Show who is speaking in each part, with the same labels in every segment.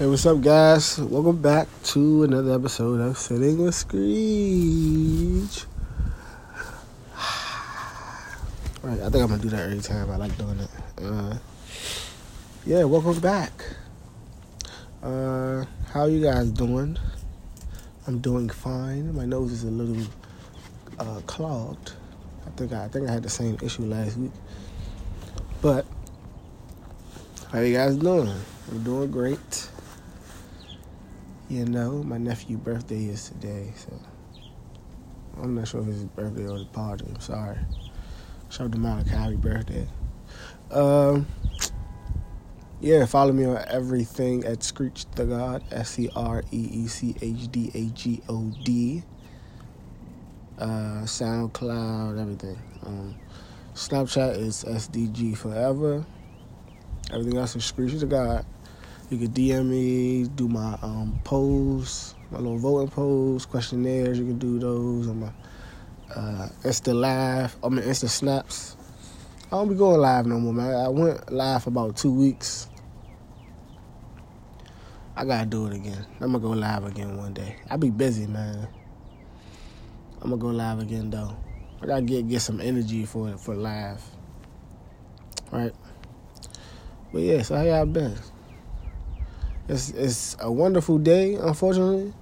Speaker 1: Hey, what's up, guys? Welcome back to another episode of Sitting with Screech. Right, I think I'm gonna do that every time. I like doing it. Uh, yeah, welcome back. Uh, how you guys doing? I'm doing fine. My nose is a little uh, clogged. I think I, I think I had the same issue last week. But how you guys doing? I'm doing great. You know, my nephew's birthday is today, so I'm not sure if it's his birthday or the party. I'm sorry. Shout out to Malachi, happy birthday. Um, yeah, follow me on everything at Screech the God, S C R E E C H D A G O D. Uh, SoundCloud, everything. Um, Snapchat is SDG Forever. Everything else is Screech the God. You can DM me, do my um, polls, my little voting polls, questionnaires. You can do those on my uh, Insta Live. I mean Insta Snaps. I don't be going live no more, man. I went live for about two weeks. I gotta do it again. I'm gonna go live again one day. I be busy, man. I'm gonna go live again though. I gotta get get some energy for for live. Right. But yeah, so how y'all been? It's it's a wonderful day, unfortunately,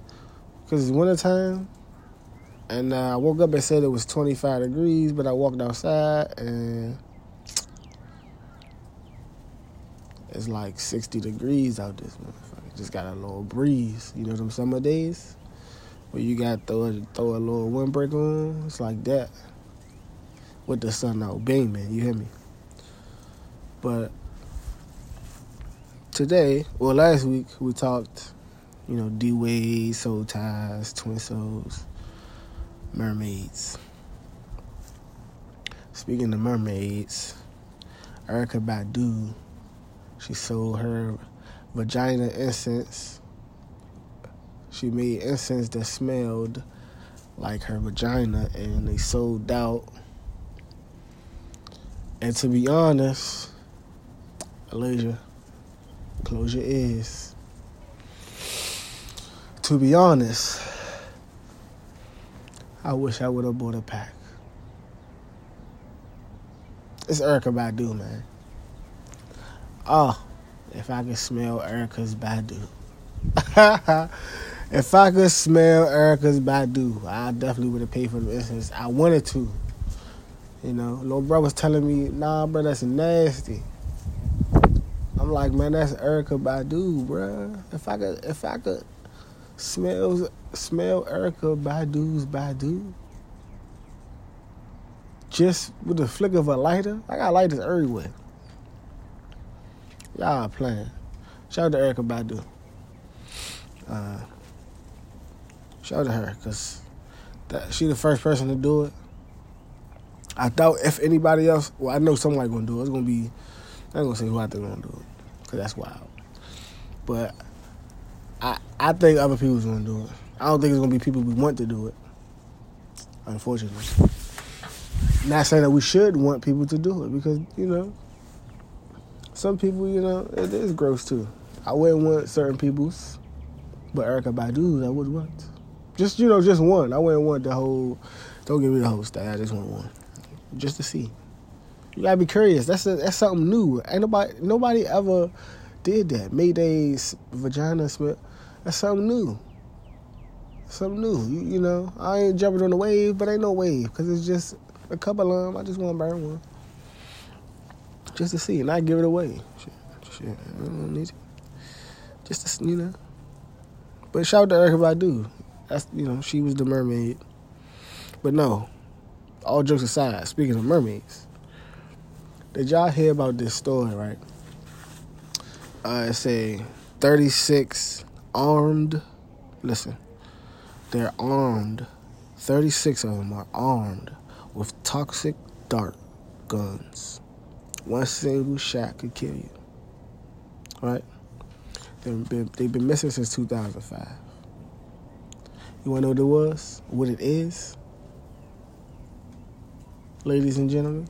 Speaker 1: because it's wintertime. And uh, I woke up and said it was 25 degrees, but I walked outside and it's like 60 degrees out this motherfucker. Just got a little breeze. You know them summer days where you got throw throw a little windbreak on. It's like that with the sun out beaming. You hear me? But today, well, last week we talked, you know, D Wade, Soul Ties, Twin Souls, mermaids. Speaking of mermaids, Erykah Badu, she sold her vagina incense. She made incense that smelled like her vagina, and they sold out. And to be honest, Elijah, close your ears. To be honest, I wish I would have bought a pack. It's Erykah Badu, man. Oh, if I could smell Erykah's Badu. if I could smell Erykah's Badu, I definitely would have paid for the instance. I wanted to. You know, little bro was telling me, nah, bro, that's nasty. I'm like, man, that's Erykah Badu, bro. If I could, if I could smell smell Erykah Badu's Badu, just with the flick of a lighter, I got lighters everywhere. Y'all playing. Shout out to Erykah Badu. Uh, shout out to her, cause that, she the first person to do it. I doubt if anybody else. Well, I know somebody gonna do it. It's gonna be. I ain't gonna say who I think gonna do it, cause that's wild. But I I think other people's gonna do it. I don't think it's gonna be people we want to do it. Unfortunately, not saying that we should want people to do it because you know some people you know it is gross too. I wouldn't want certain people's, but Erykah Badu I would want. Just you know, just one. I wouldn't want the whole. Don't give me the whole style. I just want one, just to see. You gotta be curious. That's a, that's something new. Ain't nobody nobody ever did that. Mayday's vagina smell. That's something new. Something new. You, you know, I ain't jumping on the wave, but ain't no wave because it's just a couple of them. I just want to burn one, just to see, and I give it away. Shit, shit, I don't need it. Just to, you know. But shout out to Erykah Badu. That's you know she was the mermaid. But no, all jokes aside. Speaking of mermaids, did y'all hear about this story? Right. Uh, it's a 36 armed. Listen, they're armed. 36 of them are armed with toxic dart guns. One single shot could kill you. Right? They've been, they've been missing since 2005. You want to know what it was? What it is? Ladies and gentlemen,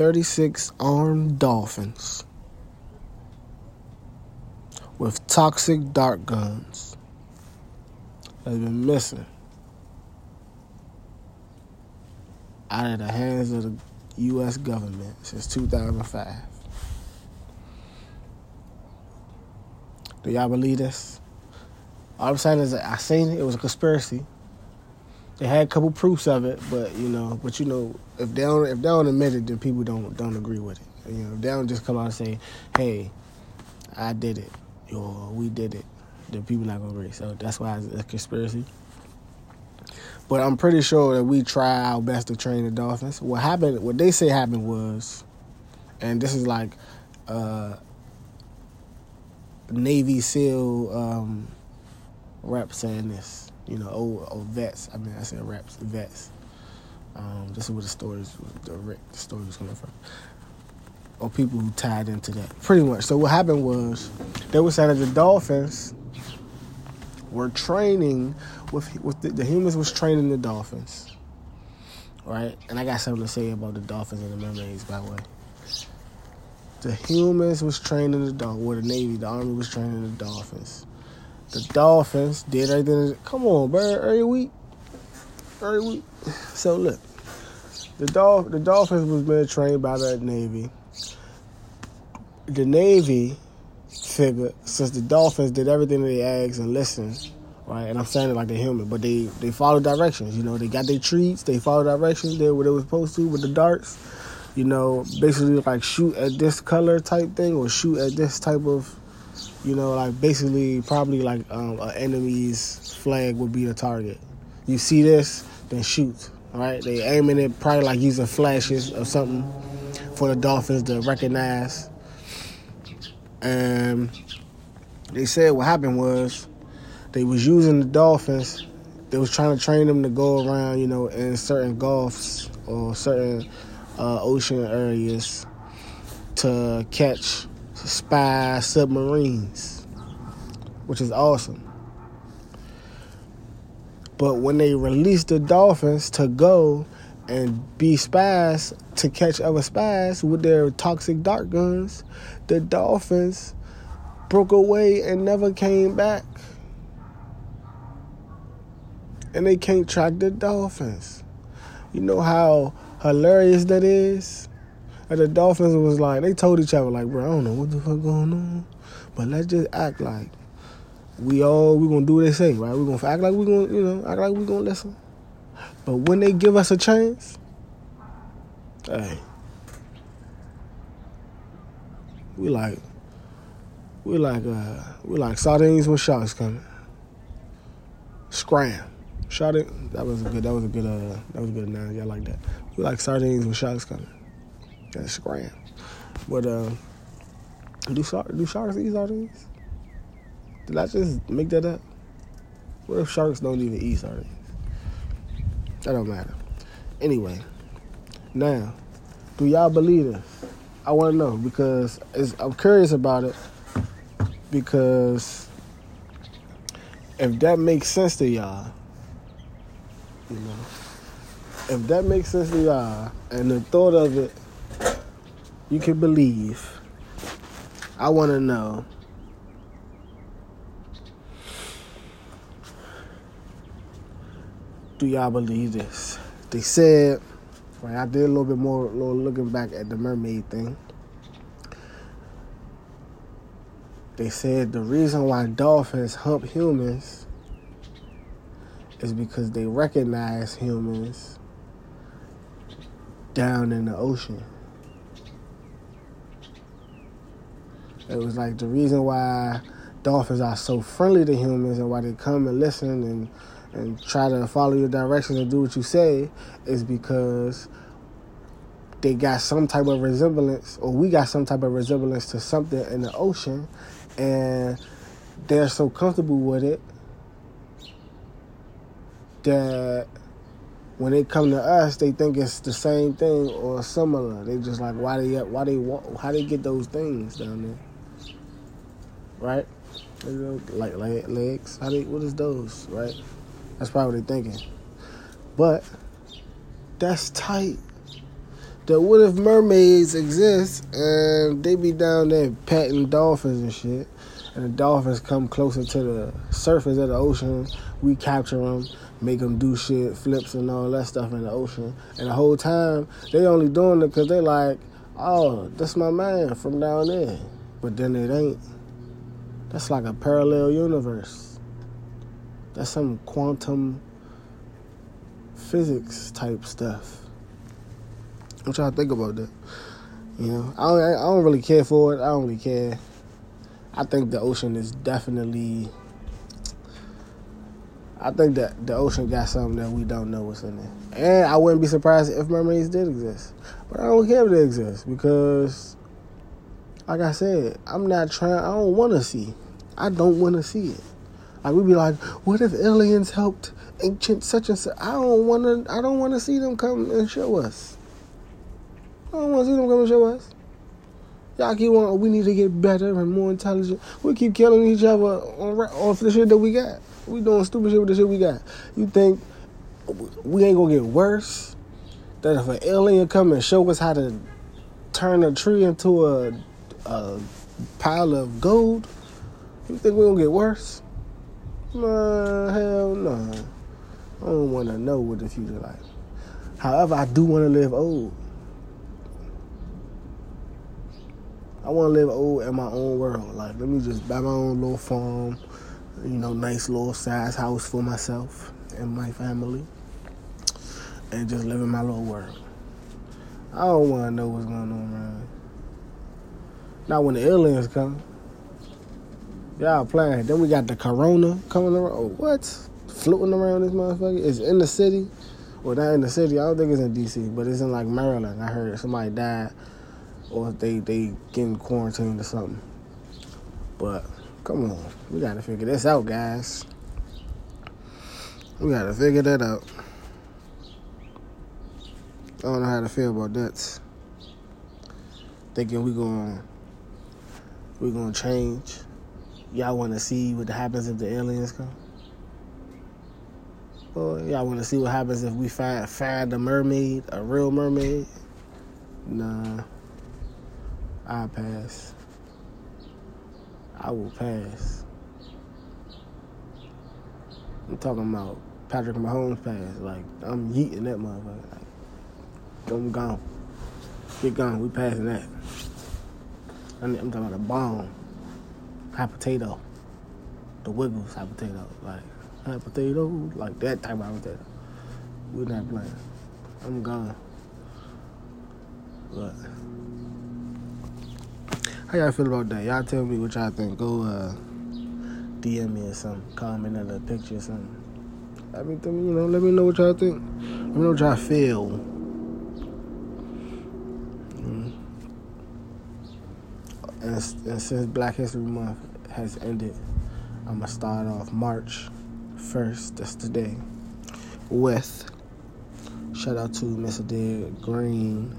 Speaker 1: 36 armed dolphins with toxic dart guns has been missing out of the hands of the U.S. government since 2005. Do y'all believe this? All I'm saying is I seen it. It was a conspiracy. They had a couple proofs of it, but you know, but you know, if they don't if they don't admit it, then people don't don't agree with it. You know, if they don't just come out and say, "Hey, I did it," or "We did it," then people not gonna agree. So that's why it's a conspiracy. But I'm pretty sure that we try our best to train the Dolphins. What happened? What they say happened was, and this is like, uh, Navy SEAL um, rep saying this. You know, old, old vets. I mean, I said reps, vets. Um, this is where the stories, the, the story was coming from, or people who tied into that. Pretty much. So what happened was, they were saying that the Dolphins were training with with the, the humans was training the dolphins, right? And I got something to say about the dolphins and the mermaids, by the way. The humans was training the dolphins, or the Navy, the Army was training the dolphins. The dolphins did everything. Come on, bro, every week, every week. So look, the Dolph- the dolphins was being trained by the Navy. The Navy figured since the dolphins did everything they asked and listened right? And I'm saying it like they're human, but they they follow directions. You know, they got their treats, they follow directions. They what they were supposed to with the darts. You know, basically like shoot at this color type thing or shoot at this type of, you know, like basically probably like um, an enemy's flag would be the target. You see this, then shoot. Right? They aiming it probably like using flashes or something for the Dolphins to recognize. And they said what happened was they was using the dolphins. They was trying to train them to go around, you know, in certain gulfs or certain uh, ocean areas to catch spy submarines, which is awesome. But when they released the dolphins to go and be spies to catch other spies with their toxic dart guns, the dolphins broke away and never came back and they can't track the Dolphins. You know how hilarious that is? And the Dolphins was like, they told each other, like, bro, I don't know what the fuck going on, but let's just act like we all, we gonna do what they say, right? we gonna act like we gonna, you know, act like we gonna listen. But when they give us a chance, hey, we like, we like, uh, we like sardines when sharks coming. Scram. Shot it. That was a good. That was a good. Uh, that was a good analogy. I like that. We like sardines when sharks coming. Scram. But uh, do shark do sharks eat sardines? Did I just make that up? What if sharks don't even eat sardines? That don't matter. Anyway, now, do y'all believe this? I want to know because I'm curious about it because if that makes sense to y'all, you know, if that makes sense to y'all, and the thought of it, you can believe. I want to know. Do y'all believe this? They said, right? I did a little bit more, little looking back at the mermaid thing. They said the reason why dolphins hump humans is because they recognize humans down in the ocean. It was like the reason why dolphins are so friendly to humans and why they come and listen and and try to follow your directions and do what you say is because they got some type of resemblance or we got some type of resemblance to something in the ocean and they're so comfortable with it that when they come to us, they think it's the same thing or similar. They just like why they why they how they get those things down there, right? Like, like legs. How they what is those? Right? That's probably what they're thinking. But that's tight. That what if mermaids exist and they be down there petting dolphins and shit, and the dolphins come closer to the surface of the ocean, we capture them, make them do shit, flips and all that stuff in the ocean. And the whole time, they only doing it because they like, oh, that's my man from down there. But then it ain't. That's like a parallel universe. That's some quantum physics type stuff. I'm trying to think about that. You know, I don't, I don't really care for it. I don't really care. I think the ocean is definitely. I think that the ocean got something that we don't know what's in it. And I wouldn't be surprised if mermaids did exist. But I don't care if they exist because, like I said, I'm not trying, I don't want to see. I don't want to see it. Like we'd be like, what if aliens helped ancient such and such? I don't want to. I don't want to see them come and show us. I don't want to see them come and show us. Y'all keep wanting, we need to get better and more intelligent. We keep killing each other on, on the shit that we got. We doing stupid shit with the shit we got. You think we ain't gonna get worse? That if an alien come and show us how to turn a tree into a, a pile of gold, you think we gonna get worse? Nah, hell no. Nah. I don't want to know what the future like. However, I do want to live old. I want to live old in my own world. Like, let me just buy my own little farm, you know, nice little size house for myself and my family, and just live in my little world. I don't want to know what's going on around. Not when the aliens come. Y'all playing. Then we got the corona coming around. Oh, what? Floating around this motherfucker. It's in the city. Well, not in the city. I don't think it's in D.C., but it's in like Maryland. I heard somebody died or they they getting quarantined or something. But come on, we gotta figure this out, guys. We gotta figure that out. I don't know how to feel about that. Thinking we going we gonna change. Y'all want to see what happens if the aliens come? Or y'all want to see what happens if we find find a mermaid, a real mermaid? Nah. I pass. I will pass. I'm talking about Patrick Mahomes pass. Like I'm yeeting that motherfucker. Like, I'm gone. Get gone. We passing that. I'm, I'm talking about a bomb. Hot potato. The Wiggles hot potato. Like hot potato. Like that type of hot potato. We're not playing. I'm gone. But how y'all feel about that? Y'all tell me what y'all think. Go uh, DM me or something. Comment in the picture or something. I mean, you know, let me know what y'all think. Let me know what y'all feel. And, and since Black History Month has ended, I'm gonna start off March 1st. That's today. With shout out to Miss Adair Green.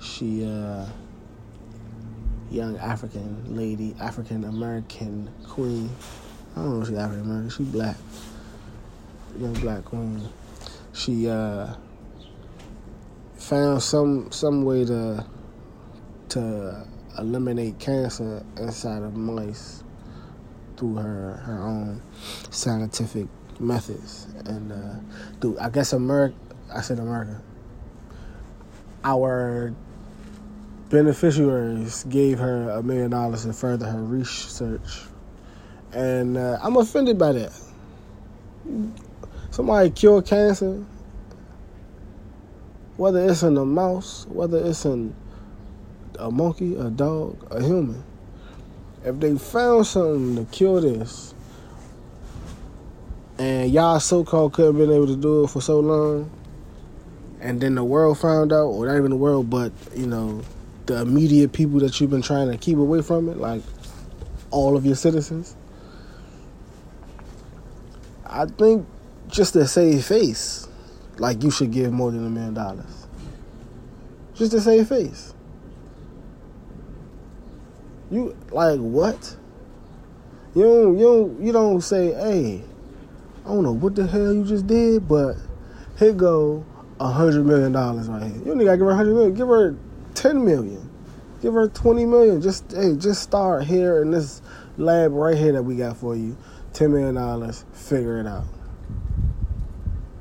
Speaker 1: She uh young African lady, African American queen. I don't know if she's African American. She black. Young black queen. She uh, found some some way to to eliminate cancer inside of mice through her her own scientific methods and uh, through I guess America. I said America. Our beneficiaries gave her a million dollars to further her research. And uh, I'm offended by that. Somebody cure cancer, whether it's in a mouse, whether it's in a monkey, a dog, a human. If they found something to kill this, and y'all so-called couldn't been able to do it for so long, and then the world found out, or not even the world, but you know, the immediate people that you've been trying to keep away from it, like all of your citizens. I think just to save face, like you should give more than a million dollars. Just to save face. You like what? You don't you don't you don't say, hey, I don't know what the hell you just did, but here go a hundred million dollars right here. You only gotta give her a hundred million. Give her 10 million. Give her twenty million. Just hey, just start here in this lab right here that we got for you. Ten million dollars. Figure it out.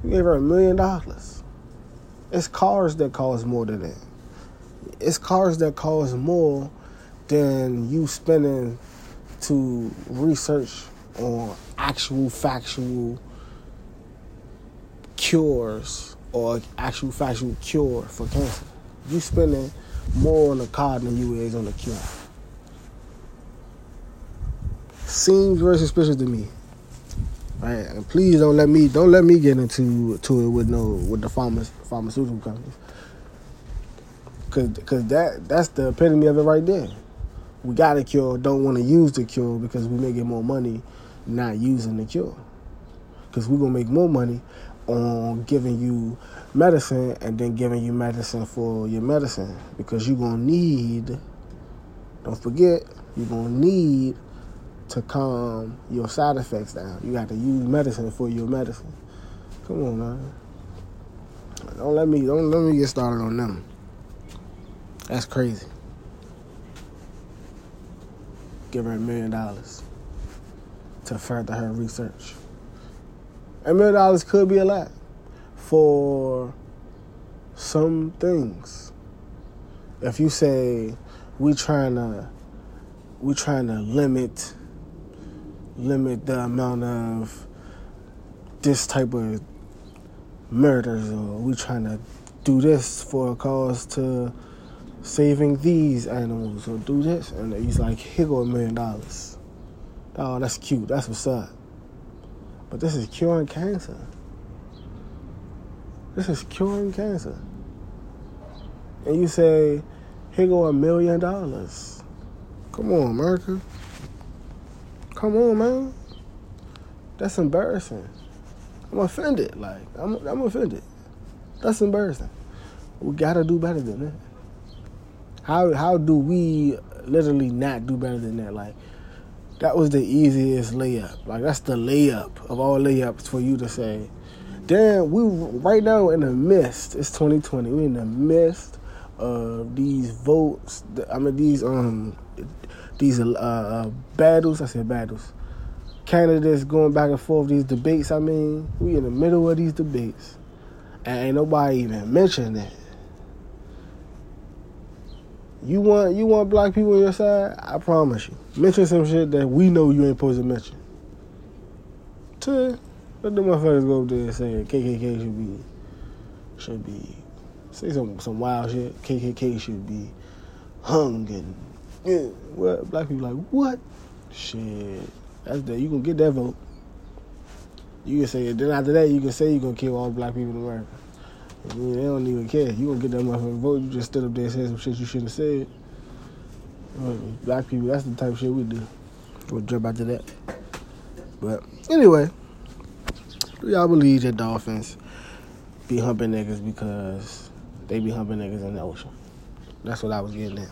Speaker 1: You gave her a million dollars. It's cars that cost more than that. It's cars that cost more than you spending to research on actual factual cures or actual factual cure for cancer. You spending more on the car than you is on the cure. Seems very suspicious to me. Right, and please don't let me don't let me get into to it with no with the pharma, pharmaceutical companies. Cause, Cause that that's the epitome of it right there. We got a cure, don't want to use the cure because we may get more money not using the cure. Cause we're gonna make more money on giving you medicine and then giving you medicine for your medicine because you're gonna need. Don't forget, you're gonna need to calm your side effects down. You got to use medicine for your medicine. Come on, man. Don't let me don't let me get started on them. That's crazy. Give her a million dollars to further her research. A million dollars could be a lot for some things. If you say we trying to we trying to limit limit the amount of this type of murders or we trying to do this for a cause to saving these animals or do this and he's like here go a million dollars oh that's cute that's what's up but this is curing cancer this is curing cancer and you say here go a million dollars come on america Come on, man. That's embarrassing. I'm offended. Like I'm, I'm offended. That's embarrassing. We gotta do better than that. How how do we literally not do better than that? Like that was the easiest layup. Like that's the layup of all layups for you to say, damn, we right now in the midst. It's 2020. We're in the midst of these votes. I mean these um these uh, uh, battles. I said battles. Candidates going back and forth these debates. I mean, we in the middle of these debates, and ain't nobody even mentioning that. You want you want black people on your side? I promise you. Mention some shit that we know you ain't supposed to mention. To let the motherfuckers go up there and say KKK should be should be say some some wild shit. KKK should be hung and yeah, what black people like what? Shit, that's that. You gonna get that vote. You can say it. Then after that, you can say you gonna kill all black people in America. I mean, they don't even care. You gonna get that motherfucking vote. You just stood up there and said some shit you shouldn't have said. Black people, that's the type of shit we do. We'll jump after that. But anyway, do y'all believe that dolphins be humping niggas because they be humping niggas in the ocean? That's what I was getting at.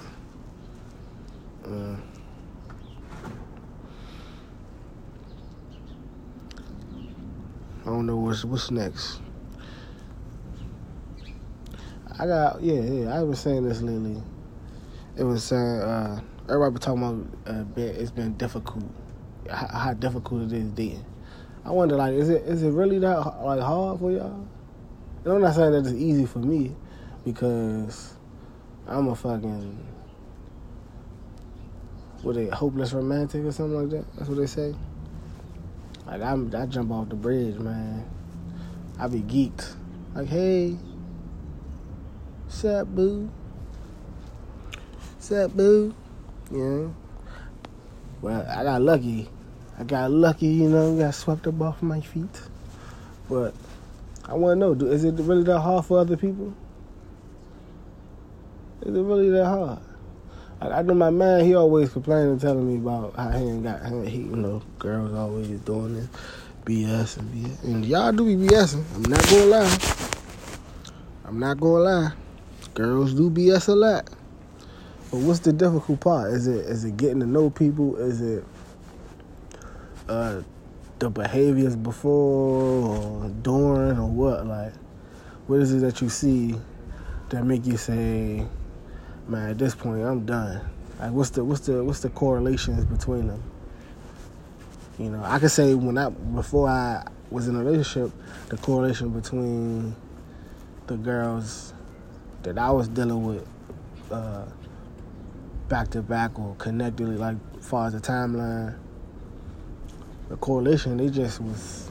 Speaker 1: Uh, I don't know what's what's next. I got yeah yeah. I was saying this lately. It was saying uh, everybody been talking about uh, it's been difficult, how, how difficult it is dating. I wonder like is it is it really that like hard for y'all? And I'm not saying that it's easy for me because I'm a fucking what they hopeless romantic or something like that. That's what they say. Like I'm, I jump off the bridge, man. I be geeked. Like, hey, sup, boo? Sup, boo? Know. Well, I got lucky. I got lucky, you know. Got swept up off my feet. But I want to know: Is it really that hard for other people? Is it really that hard? I, know my man. He always complaining, telling me about how he ain't got. He, you know, girls always doing this BS and BS. And y'all do be BSing. I'm not gonna lie. I'm not gonna lie. Girls do BS a lot. But what's the difficult part? Is it is it getting to know people? Is it uh, the behaviors before or during or what? Like, what is it that you see that make you say? man, at this point, I'm done. Like, what's the what's the what's the correlations between them? You know, I could say when I before I was in a relationship, the correlation between the girls that I was dealing with uh, back to back or connected, like far as the timeline, the coalition, they just was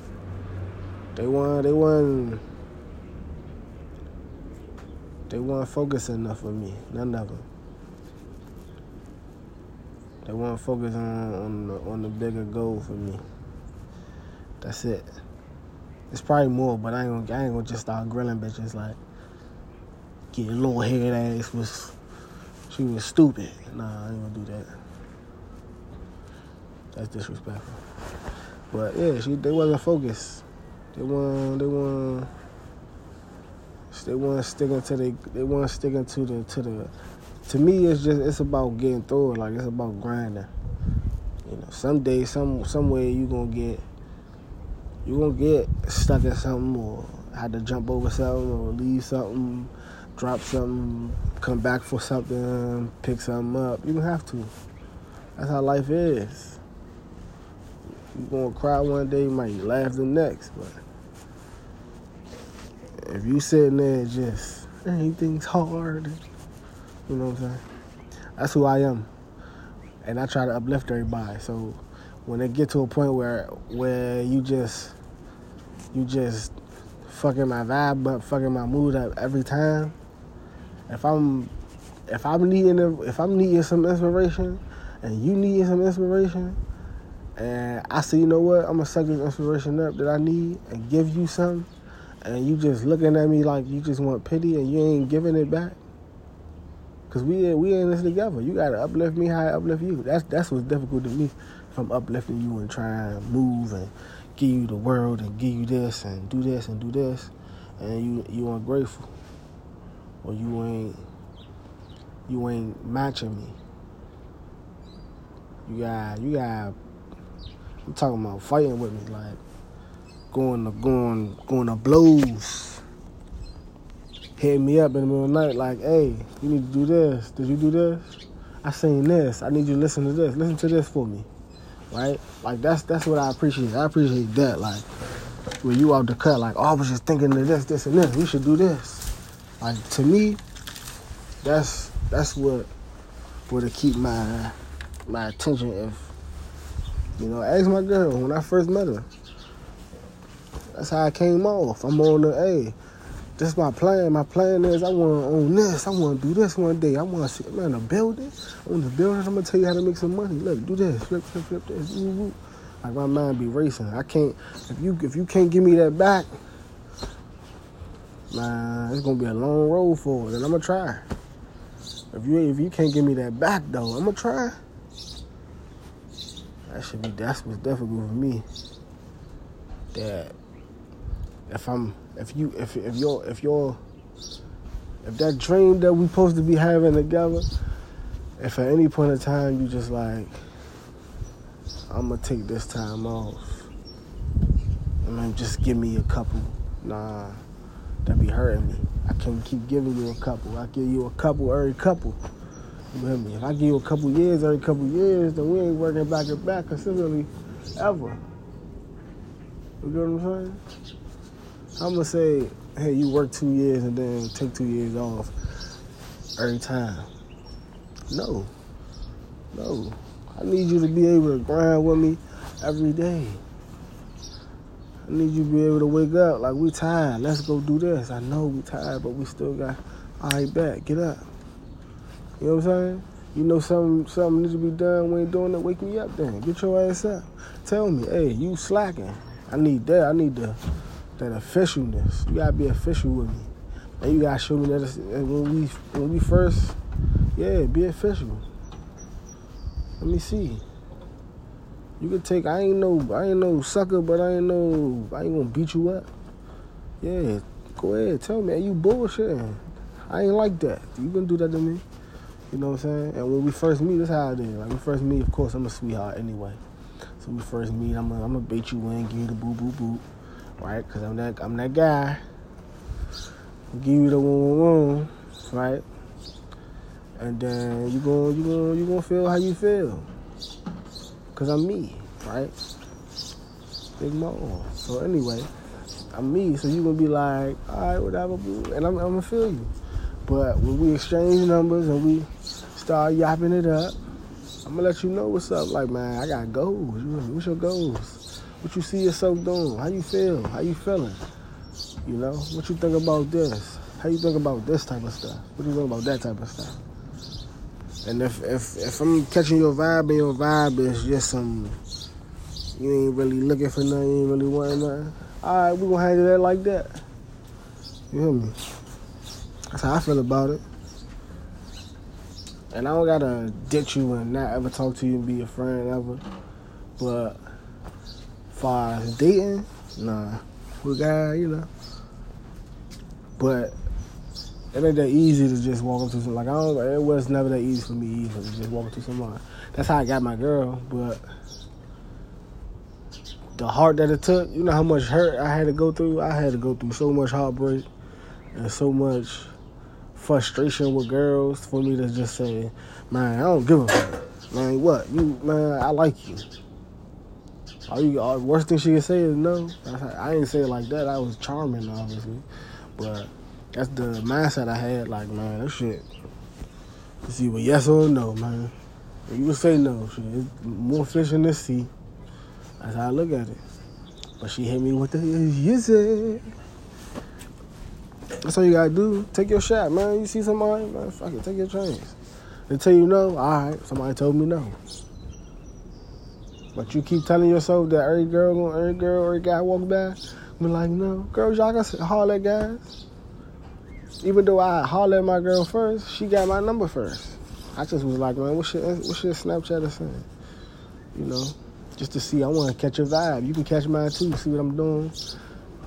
Speaker 1: they weren't they weren't they weren't focused enough for me. None of them. They weren't focused on on the, on the bigger goal for me. That's it. It's probably more, but I ain't gonna, I ain't gonna just start grilling bitches like get little head ass was she was stupid. Nah, I ain't gonna do that. That's disrespectful. But yeah, she they wasn't focused. They weren't they weren't they weren't sticking to the they weren't sticking to the to the to me it's just it's about getting through it, like it's about grinding. You know, some day, some some way you gonna get you gonna get stuck in something or had to jump over something or leave something, drop something, come back for something, pick something up. You don't have to. That's how life is. You're gonna cry one day, you might laugh the next, but if you sitting there just everything's hard, you know what I'm saying? That's who I am. And I try to uplift everybody. So when it get to a point where where you just you just fucking my vibe up, fucking my mood up every time. If I'm if I'm needing if I'm needing some inspiration and you need some inspiration and I say, you know what, I'm gonna suck this inspiration up that I need and give you some and you just looking at me like you just want pity and you ain't giving it back. Cause we we ain't this together. You gotta uplift me how I uplift you. That's that's what's difficult to me. If I'm uplifting you and trying to move and give you the world and give you this and do this and do this, and you you ungrateful, or you ain't you ain't matching me. You got you got. I'm talking about fighting with me, like going to going going to blows. Hitting me up in the middle of the night, like, hey, you need to do this. Did you do this? I seen this. I need you to listen to this. Listen to this for me right? Like that's that's what I appreciate. I appreciate that. Like when you out the cut, like oh, I was just thinking of this, this, and this. We should do this. Like to me, that's that's what would keep my my attention. If you know, ask my girl when I first met her. That's how I came off. I'm on the a. That's my plan. My plan is I want to own this. I want to do this one day. I want to see, man, a building. I want to build it. I'm gonna tell you how to make some money. Look, do this, flip, flip, flip this. Woo, woo. Like my mind be racing. I can't. If you if you can't give me that back, man, it's gonna be a long road for it. And I'm gonna try. If you if you can't give me that back though, I'm gonna try. That should be. That's what's difficult for me. That if I'm if you if if you're if you're if that dream that we supposed to be having together, if at any point in time you just like, I'm gonna take this time off, and then just give me a couple, nah, that be hurting me. I can't keep giving you a couple. I give you a couple every couple. You hear me? If I give you a couple years every couple years, then we ain't working back and back consistently ever. You get what I'm saying? I'm gonna say, hey, you work two years and then take two years off every time. No, no. I need you to be able to grind with me every day. I need you to be able to wake up like we tired. Let's go do this. I know we tired, but we still got all right back. Get up. You know what I'm saying? You know something something needs to be done. We ain't doing it. Wake me up then. Get your ass up. Tell me, hey, you slacking. I need that. I need to that officialness. You gotta be official with me. And you gotta show me that when we when we first, yeah, be official. Let me see. You can take. I ain't no. I ain't no sucker, but I ain't no. I ain't gonna beat you up. Yeah, go ahead. Tell me, are you bullshitting? I ain't like that. You gonna do that to me? You know what I'm saying? And when we first meet, that's how it is. Like we first meet, of course, I'm a sweetheart anyway. So we first meet, I'm gonna, I'm gonna bait you in, give you the boo boo boo right? Because I'm that I'm that guy. Give you the one one one, right? and then you going you going you gonna feel how you feel. Cause I'm me, right? Big Mo. So anyway, I'm me. So you gonna be like, all right, whatever, boo, and I'm, I'm gonna feel you. But when we exchange numbers and we start yapping it up, I'm gonna let you know what's up. Like, man, I got goals. What's your goals? What you see yourself doing? How you feel? How you feeling? You know, what you think about this? How you think about this type of stuff? What do you think about that type of stuff? And if if if I'm catching your vibe and your vibe is just some you ain't really looking for nothing, you ain't really wanting nothing. Alright, we gonna handle that like that. You hear me? That's how I feel about it. And I don't gotta ditch you and not ever talk to you and be a friend ever. But far as dating, nah. We got, you know. But it ain't that easy to just walk up to someone. Like I don't. It was never that easy for me either to just walk up to someone. That's how I got my girl. But the heart that it took, you know how much hurt I had to go through. I had to go through so much heartbreak and so much frustration with girls for me to just say, "Man, I don't give a fuck." Man, what you? Man, I like you. All you, all, worst thing she can say is no. I, I didn't say it like that. I was charming, obviously, but that's the mindset I had. Like, man, that shit. It's either yes or no, man. If you would say no, shit, it's more fish in the sea. That's how I look at it. But she hit me with the yes. That's all you gotta do. Take your shot, man. You see somebody, man, fuck it, take your chance. Until you know, all right, somebody told me no. But you keep telling yourself that every girl, every girl, every guy walk by, be like, no, girls, y'all got holler at guys. Even though I holler at my girl first, she got my number first. I just was like, man, what's your, what's your Snapchat or saying? You know, just to see. I want to catch your vibe. You can catch mine too. See what I'm doing.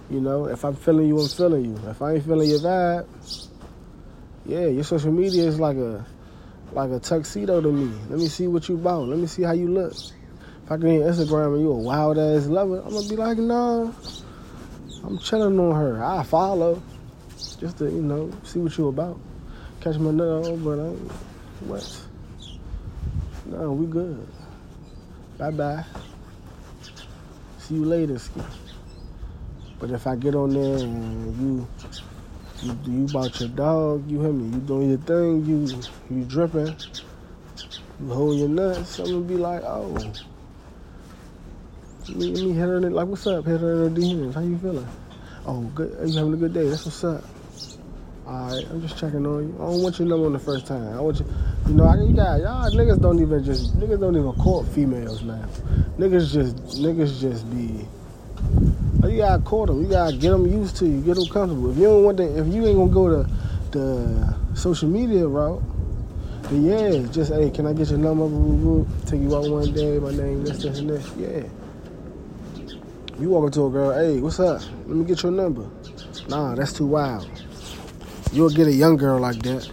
Speaker 1: You know, if I'm feeling you, I'm feeling you. If I ain't feeling your vibe, yeah, your social media is like a like a tuxedo to me. Let me see what you about. Let me see how you look. If I can hit Instagram and you a wild ass lover, I'm gonna be like, nah, I'm chilling on her. I follow just to you know see what you about. Catch my nut oh, but I'm what? No, we good. Bye bye. See you later, ski. But if I get on there and you you you about your dog, you hear me, you doing your thing, you you dripping, you holding your nuts, I'm gonna be like, oh. Let me, let me hit her in it, like, what's up? Hit her in the DMs. How you feeling? Oh, good. Are you having a good day? That's what's up. All right, I'm just checking on you. I don't want your number on the first time. I want you, you know, I, you got y'all niggas don't even just niggas don't even court females now. Niggas just niggas just be. You gotta court them. You gotta get them used to you. Get them comfortable. If you don't want that, if you ain't gonna go to the social media route, then yeah, just hey, can I get your number? Take you out one day. My name this, this, and this. Yeah. You walk up to a girl, hey, what's up? Let me get your number. Nah, that's too wild you'll get a young girl like that.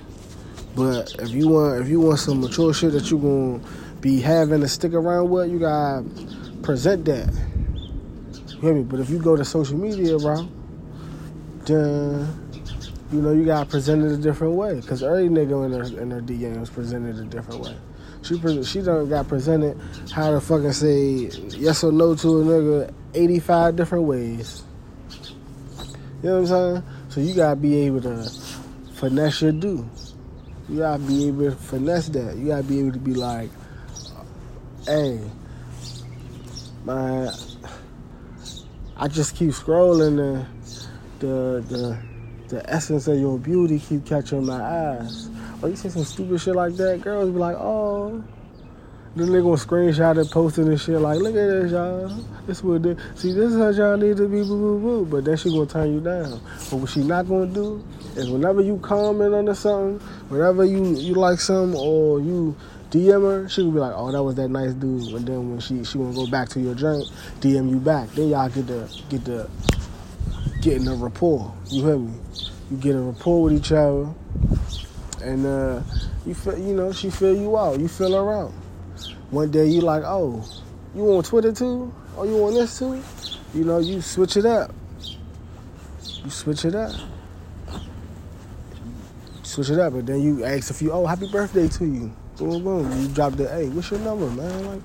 Speaker 1: But if you want if you want some mature shit that you gonna be having to stick around with, you gotta present that. You hear me? But if you go to social media route, then you know you gotta present it a different way. Cause every nigga in their in her DM was presented a different way. She she done got presented how to fucking say yes or no to a nigga 85 different ways. You know what I'm saying? So you gotta be able to finesse your do. You gotta be able to finesse that. You gotta be able to be like, hey, man, I just keep scrolling and the the the essence of your beauty keep catching my eyes. You say some stupid shit like that, girls be like, oh, then they gonna screenshot it, post it and shit like, look at this, y'all. This what this. See, this is how y'all need to be, boo, boo, boo. But then she gonna turn you down. But what she not gonna do is whenever you comment under something, whenever you you like something or you DM her, she gonna be like, oh, that was that nice dude. And then when she she gonna go back to your drink, DM you back. Then y'all get the get the getting a rapport. You hear me? You get a rapport with each other, and uh, you feel you know she feel you out. You feel her out. One day you like, oh, you on Twitter too? Oh, you on this too? You know, you switch it up. You switch it up. switch it up, and then you ask a few, oh, happy birthday to you. Boom, boom. You drop the, hey, what's your number, man? Like,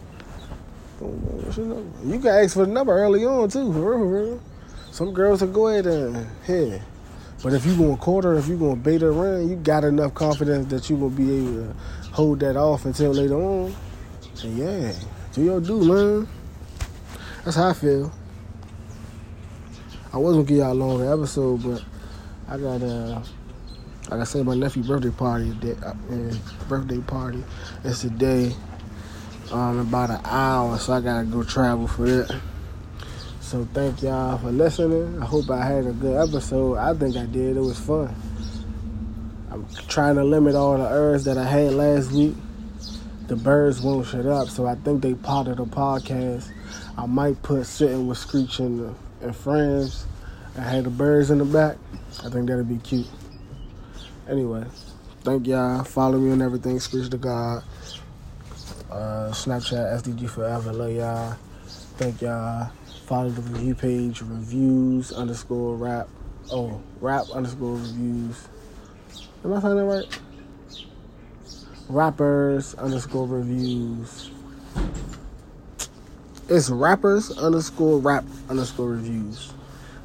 Speaker 1: boom, boom, what's your number? You can ask for the number early on too, for real, for real. Some girls will go ahead and hit. But if you going to quarter, if you going to bait her you got enough confidence that you will be able to hold that off until later on. And yeah, do your do, man. That's how I feel. I wasn't gonna give y'all a longer episode, but I got uh like I said, my nephew birthday party, uh, birthday party. It's today, um, about an hour, so I gotta go travel for it. So thank y'all for listening. I hope I had a good episode. I think I did. It was fun. I'm trying to limit all the errors that I had last week. The birds won't shut up, so I think they part of the podcast. I might put sitting with Screech and, and friends. I had the birds in the back. I think that'd be cute. Anyway, thank y'all. Follow me on everything. Screech the God. Uh, Snapchat, SDG Forever. Love y'all. Thank y'all. Follow the review page, reviews underscore rap. Oh, rap underscore reviews. Am I saying that right? Rappers underscore reviews. It's rappers underscore rap underscore reviews.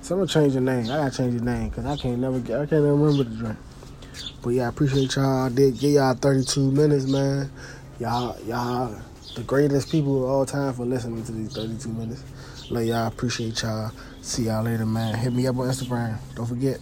Speaker 1: So I'm gonna change the name. I gotta change the name because I can't never get. I can't never remember the drink. But yeah, I appreciate y'all. I did get y'all 32 minutes, man. Y'all, y'all, the greatest people of all time for listening to these 32 minutes. Love y'all. Appreciate y'all. See y'all later, man. Hit me up on Instagram. Don't forget.